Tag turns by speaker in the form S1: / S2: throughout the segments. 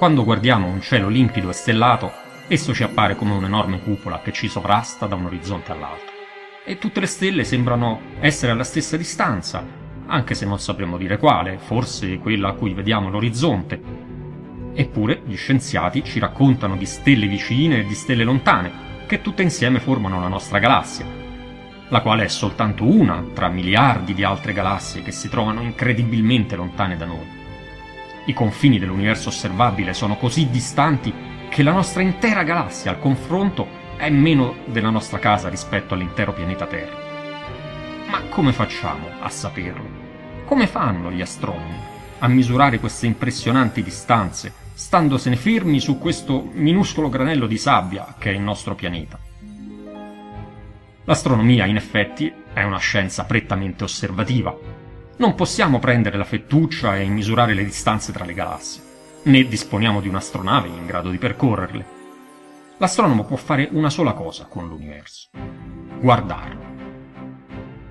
S1: Quando guardiamo un cielo limpido e stellato, esso ci appare come un'enorme cupola che ci sovrasta da un orizzonte all'altro. E tutte le stelle sembrano essere alla stessa distanza, anche se non sapremo dire quale, forse quella a cui vediamo l'orizzonte. Eppure gli scienziati ci raccontano di stelle vicine e di stelle lontane, che tutte insieme formano la nostra galassia, la quale è soltanto una tra miliardi di altre galassie che si trovano incredibilmente lontane da noi. I confini dell'universo osservabile sono così distanti che la nostra intera galassia al confronto è meno della nostra casa rispetto all'intero pianeta Terra. Ma come facciamo a saperlo? Come fanno gli astronomi a misurare queste impressionanti distanze, standosene fermi su questo minuscolo granello di sabbia che è il nostro pianeta? L'astronomia, in effetti, è una scienza prettamente osservativa, non possiamo prendere la fettuccia e misurare le distanze tra le galassie, né disponiamo di un'astronave in grado di percorrerle. L'astronomo può fare una sola cosa con l'universo, guardarlo.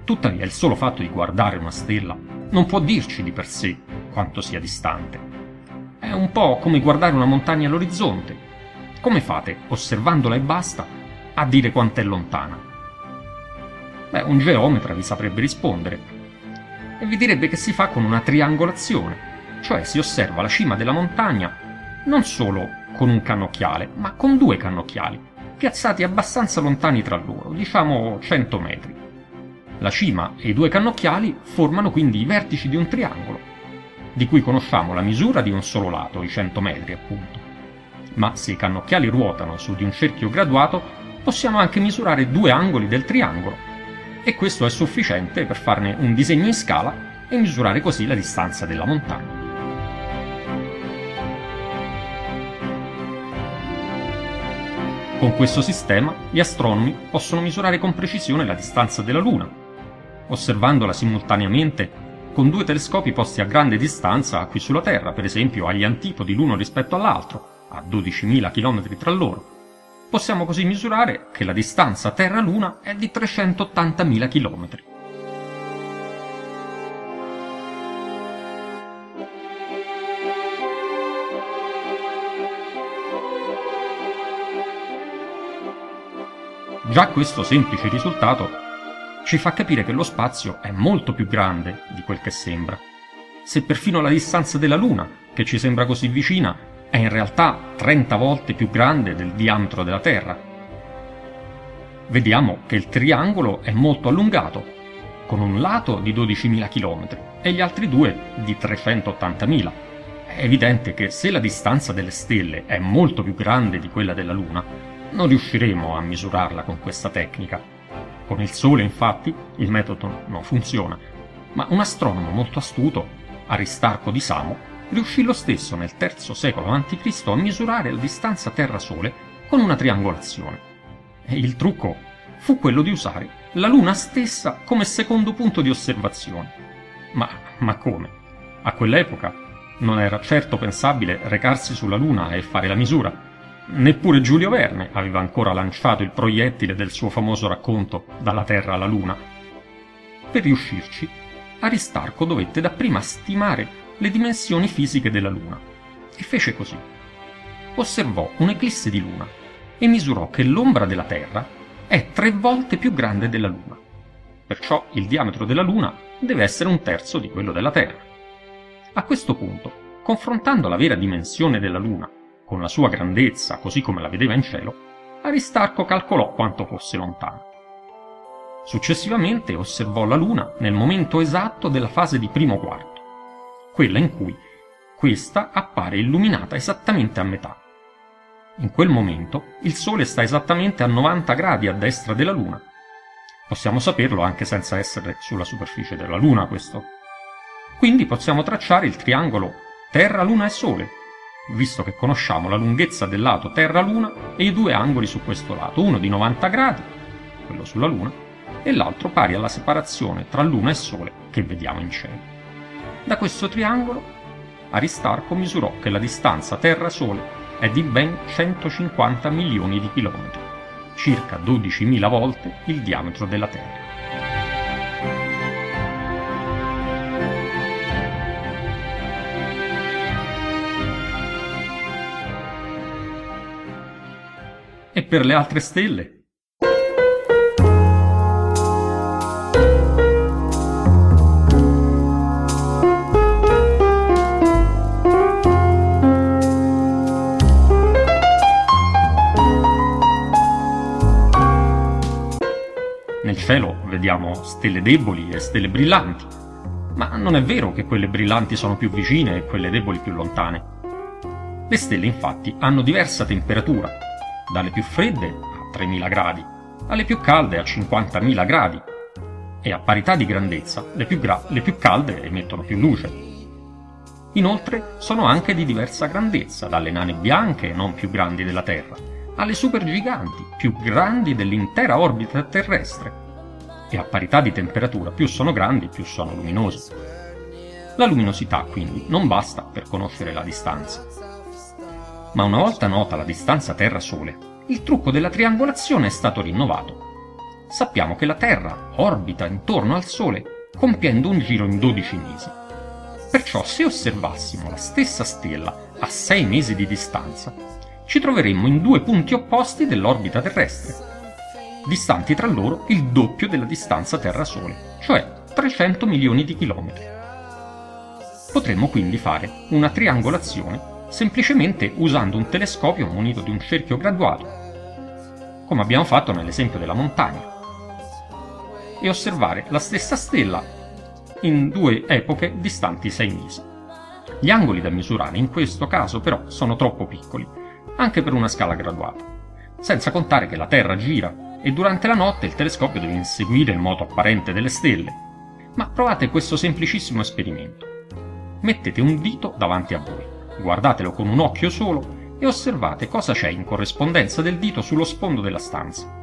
S1: Tuttavia il solo fatto di guardare una stella non può dirci di per sé quanto sia distante. È un po' come guardare una montagna all'orizzonte. Come fate, osservandola e basta, a dire quanto è lontana? Beh, un geometra vi saprebbe rispondere, e vi direbbe che si fa con una triangolazione, cioè si osserva la cima della montagna non solo con un cannocchiale, ma con due cannocchiali, piazzati abbastanza lontani tra loro, diciamo 100 metri. La cima e i due cannocchiali formano quindi i vertici di un triangolo, di cui conosciamo la misura di un solo lato, i 100 metri appunto. Ma se i cannocchiali ruotano su di un cerchio graduato, possiamo anche misurare due angoli del triangolo e questo è sufficiente per farne un disegno in scala e misurare così la distanza della montagna. Con questo sistema gli astronomi possono misurare con precisione la distanza della Luna, osservandola simultaneamente con due telescopi posti a grande distanza qui sulla Terra, per esempio agli antipodi l'uno rispetto all'altro, a 12.000 km tra loro. Possiamo così misurare che la distanza Terra-Luna è di 380.000 km. Già questo semplice risultato ci fa capire che lo spazio è molto più grande di quel che sembra. Se perfino la distanza della Luna, che ci sembra così vicina, è in realtà 30 volte più grande del diametro della Terra. Vediamo che il triangolo è molto allungato, con un lato di 12.000 km e gli altri due di 380.000. È evidente che se la distanza delle stelle è molto più grande di quella della Luna, non riusciremo a misurarla con questa tecnica. Con il Sole, infatti, il metodo non funziona, ma un astronomo molto astuto, Aristarco di Samo, riuscì lo stesso nel III secolo a.C. a misurare la distanza Terra-Sole con una triangolazione. E il trucco fu quello di usare la Luna stessa come secondo punto di osservazione. Ma, ma come? A quell'epoca non era certo pensabile recarsi sulla Luna e fare la misura. Neppure Giulio Verne aveva ancora lanciato il proiettile del suo famoso racconto Dalla Terra alla Luna. Per riuscirci, Aristarco dovette dapprima stimare le dimensioni fisiche della Luna. E fece così. Osservò un'eclisse di Luna e misurò che l'ombra della Terra è tre volte più grande della Luna. Perciò il diametro della Luna deve essere un terzo di quello della Terra. A questo punto, confrontando la vera dimensione della Luna con la sua grandezza così come la vedeva in cielo, Aristarco calcolò quanto fosse lontano. Successivamente osservò la Luna nel momento esatto della fase di primo quarto quella in cui, questa appare illuminata esattamente a metà. In quel momento il Sole sta esattamente a 90 gradi a destra della Luna. Possiamo saperlo anche senza essere sulla superficie della Luna questo. Quindi possiamo tracciare il triangolo Terra, Luna e Sole, visto che conosciamo la lunghezza del lato Terra-Luna e i due angoli su questo lato, uno di 90 gradi, quello sulla Luna, e l'altro pari alla separazione tra Luna e Sole che vediamo in cielo. Da questo triangolo Aristarco misurò che la distanza Terra-Sole è di ben 150 milioni di chilometri, circa 12.000 volte il diametro della Terra. E per le altre stelle? Cielo vediamo stelle deboli e stelle brillanti, ma non è vero che quelle brillanti sono più vicine e quelle deboli più lontane. Le stelle infatti hanno diversa temperatura, dalle più fredde a 3000 gradi, alle più calde a 50.000 gradi, e a parità di grandezza le più, gra- le più calde emettono più luce. Inoltre sono anche di diversa grandezza, dalle nane bianche non più grandi della Terra, alle supergiganti più grandi dell'intera orbita terrestre, e a parità di temperatura più sono grandi più sono luminosi. La luminosità quindi non basta per conoscere la distanza. Ma una volta nota la distanza Terra-Sole, il trucco della triangolazione è stato rinnovato. Sappiamo che la Terra orbita intorno al Sole compiendo un giro in 12 mesi. Perciò se osservassimo la stessa stella a 6 mesi di distanza, ci troveremmo in due punti opposti dell'orbita terrestre, distanti tra loro il doppio della distanza Terra-Sole, cioè 300 milioni di chilometri. Potremmo quindi fare una triangolazione semplicemente usando un telescopio munito di un cerchio graduato, come abbiamo fatto nell'esempio della montagna, e osservare la stessa stella in due epoche distanti 6 mesi. Gli angoli da misurare in questo caso però sono troppo piccoli, anche per una scala graduata, senza contare che la Terra gira e durante la notte il telescopio deve inseguire il moto apparente delle stelle. Ma provate questo semplicissimo esperimento. Mettete un dito davanti a voi, guardatelo con un occhio solo e osservate cosa c'è in corrispondenza del dito sullo sfondo della stanza.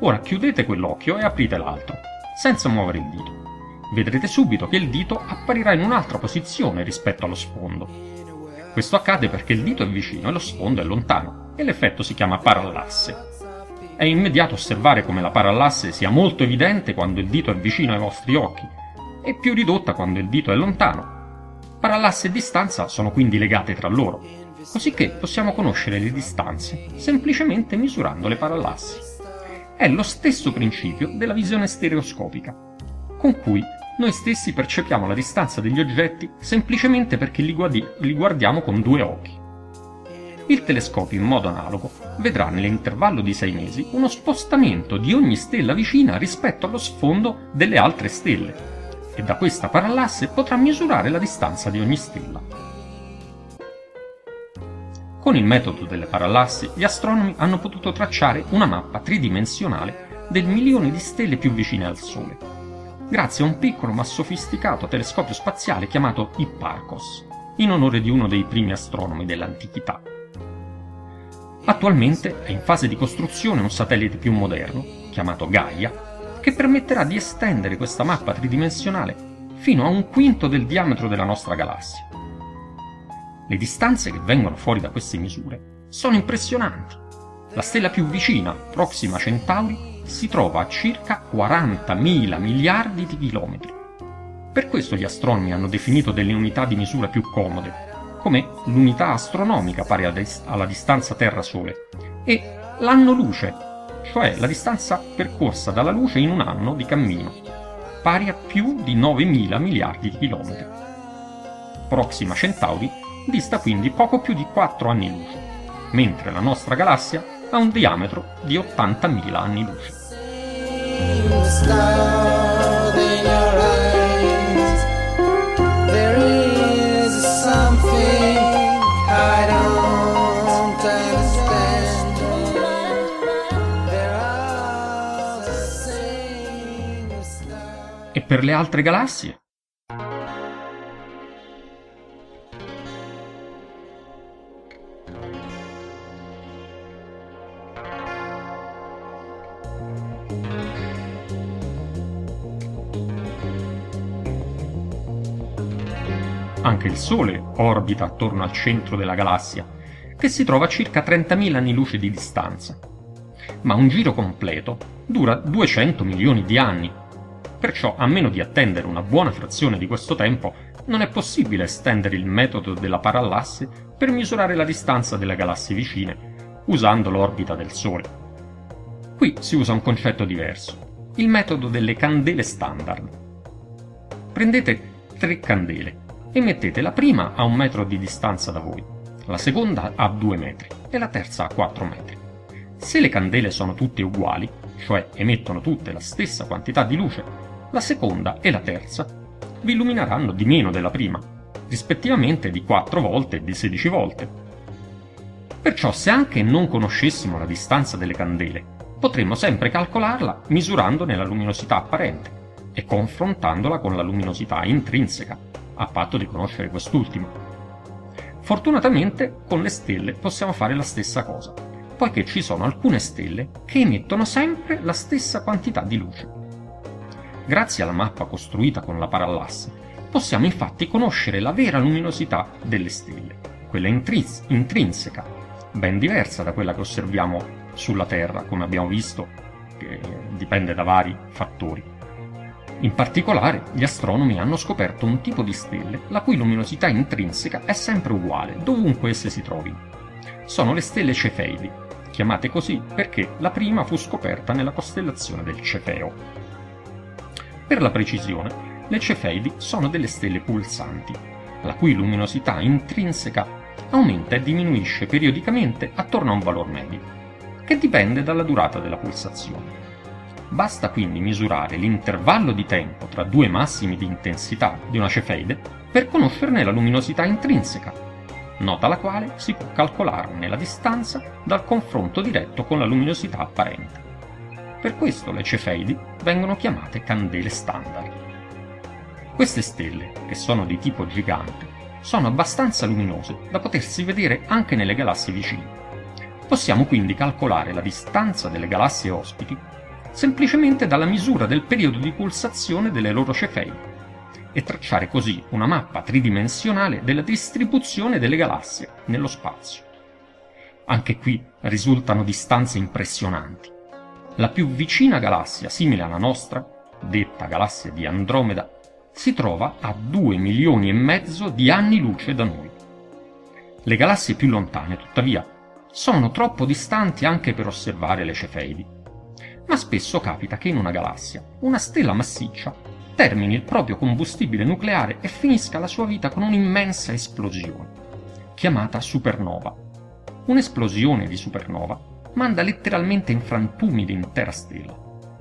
S1: Ora chiudete quell'occhio e aprite l'altro, senza muovere il dito. Vedrete subito che il dito apparirà in un'altra posizione rispetto allo sfondo. Questo accade perché il dito è vicino e lo sfondo è lontano, e l'effetto si chiama parallasse. È immediato osservare come la parallasse sia molto evidente quando il dito è vicino ai vostri occhi e più ridotta quando il dito è lontano. Parallasse e distanza sono quindi legate tra loro, cosicché possiamo conoscere le distanze semplicemente misurando le parallasse. È lo stesso principio della visione stereoscopica, con cui noi stessi percepiamo la distanza degli oggetti semplicemente perché li guardiamo con due occhi. Il telescopio in modo analogo vedrà nell'intervallo di sei mesi uno spostamento di ogni stella vicina rispetto allo sfondo delle altre stelle e da questa parallasse potrà misurare la distanza di ogni stella. Con il metodo delle parallassi gli astronomi hanno potuto tracciare una mappa tridimensionale del milione di stelle più vicine al Sole, grazie a un piccolo ma sofisticato telescopio spaziale chiamato Hipparcos, in onore di uno dei primi astronomi dell'antichità. Attualmente è in fase di costruzione un satellite più moderno, chiamato Gaia, che permetterà di estendere questa mappa tridimensionale fino a un quinto del diametro della nostra galassia. Le distanze che vengono fuori da queste misure sono impressionanti. La stella più vicina, Proxima Centauri, si trova a circa 40.000 miliardi di chilometri. Per questo gli astronomi hanno definito delle unità di misura più comode, come l'unità astronomica pari alla distanza Terra-Sole, e l'anno luce, cioè la distanza percorsa dalla luce in un anno di cammino, pari a più di 9.000 miliardi di chilometri. Proxima Centauri dista quindi poco più di 4 anni luce, mentre la nostra galassia ha un diametro di 80.000 anni luce. Per le altre galassie? Anche il Sole orbita attorno al centro della galassia, che si trova a circa 30.000 anni luce di distanza. Ma un giro completo dura 200 milioni di anni. Perciò, a meno di attendere una buona frazione di questo tempo, non è possibile estendere il metodo della parallasse per misurare la distanza delle galassie vicine, usando l'orbita del Sole. Qui si usa un concetto diverso, il metodo delle candele standard. Prendete tre candele e mettete la prima a un metro di distanza da voi, la seconda a due metri e la terza a quattro metri. Se le candele sono tutte uguali, cioè emettono tutte la stessa quantità di luce, la seconda e la terza vi illumineranno di meno della prima, rispettivamente di 4 volte e di 16 volte. Perciò se anche non conoscessimo la distanza delle candele, potremmo sempre calcolarla misurandone la luminosità apparente e confrontandola con la luminosità intrinseca, a patto di conoscere quest'ultimo. Fortunatamente con le stelle possiamo fare la stessa cosa, poiché ci sono alcune stelle che emettono sempre la stessa quantità di luce. Grazie alla mappa costruita con la parallasse, possiamo infatti conoscere la vera luminosità delle stelle, quella intrins- intrinseca, ben diversa da quella che osserviamo sulla Terra, come abbiamo visto, che dipende da vari fattori. In particolare, gli astronomi hanno scoperto un tipo di stelle la cui luminosità intrinseca è sempre uguale, dovunque esse si trovino. Sono le stelle Cefeidi, chiamate così perché la prima fu scoperta nella costellazione del Cefeo. Per la precisione, le Cefeidi sono delle stelle pulsanti, la cui luminosità intrinseca aumenta e diminuisce periodicamente attorno a un valore medio, che dipende dalla durata della pulsazione. Basta quindi misurare l'intervallo di tempo tra due massimi di intensità di una cefeide per conoscerne la luminosità intrinseca nota la quale si può calcolarne la distanza dal confronto diretto con la luminosità apparente. Per questo le cefeidi vengono chiamate candele standard. Queste stelle, che sono di tipo gigante, sono abbastanza luminose da potersi vedere anche nelle galassie vicine. Possiamo quindi calcolare la distanza delle galassie ospiti semplicemente dalla misura del periodo di pulsazione delle loro cefeidi e tracciare così una mappa tridimensionale della distribuzione delle galassie nello spazio. Anche qui risultano distanze impressionanti. La più vicina galassia simile alla nostra, detta galassia di Andromeda, si trova a 2 milioni e mezzo di anni luce da noi. Le galassie più lontane, tuttavia, sono troppo distanti anche per osservare le cefeidi. Ma spesso capita che in una galassia una stella massiccia termini il proprio combustibile nucleare e finisca la sua vita con un'immensa esplosione, chiamata supernova. Un'esplosione di supernova manda letteralmente in frantumi l'intera stella,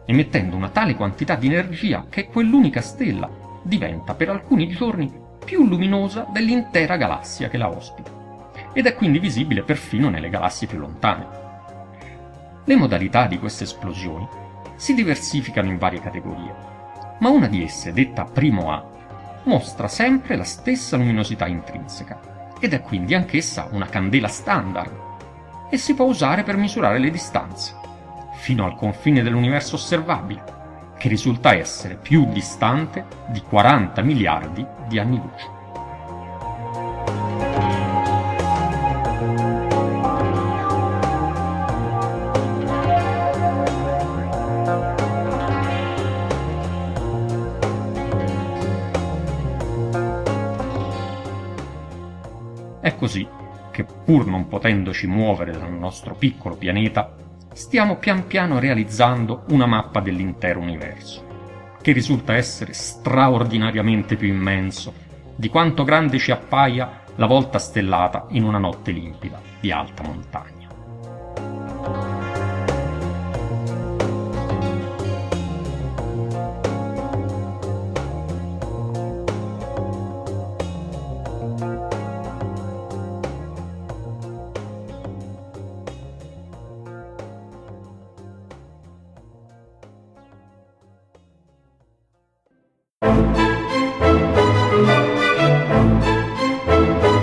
S1: emettendo una tale quantità di energia che quell'unica stella diventa per alcuni giorni più luminosa dell'intera galassia che la ospita, ed è quindi visibile perfino nelle galassie più lontane. Le modalità di queste esplosioni si diversificano in varie categorie, ma una di esse, detta primo A, mostra sempre la stessa luminosità intrinseca ed è quindi anch'essa una candela standard e si può usare per misurare le distanze, fino al confine dell'universo osservabile, che risulta essere più distante di 40 miliardi di anni luce. Potendoci muovere dal nostro piccolo pianeta, stiamo pian piano realizzando una mappa dell'intero universo, che risulta essere straordinariamente più immenso di quanto grande ci appaia la volta stellata in una notte limpida di alta montagna.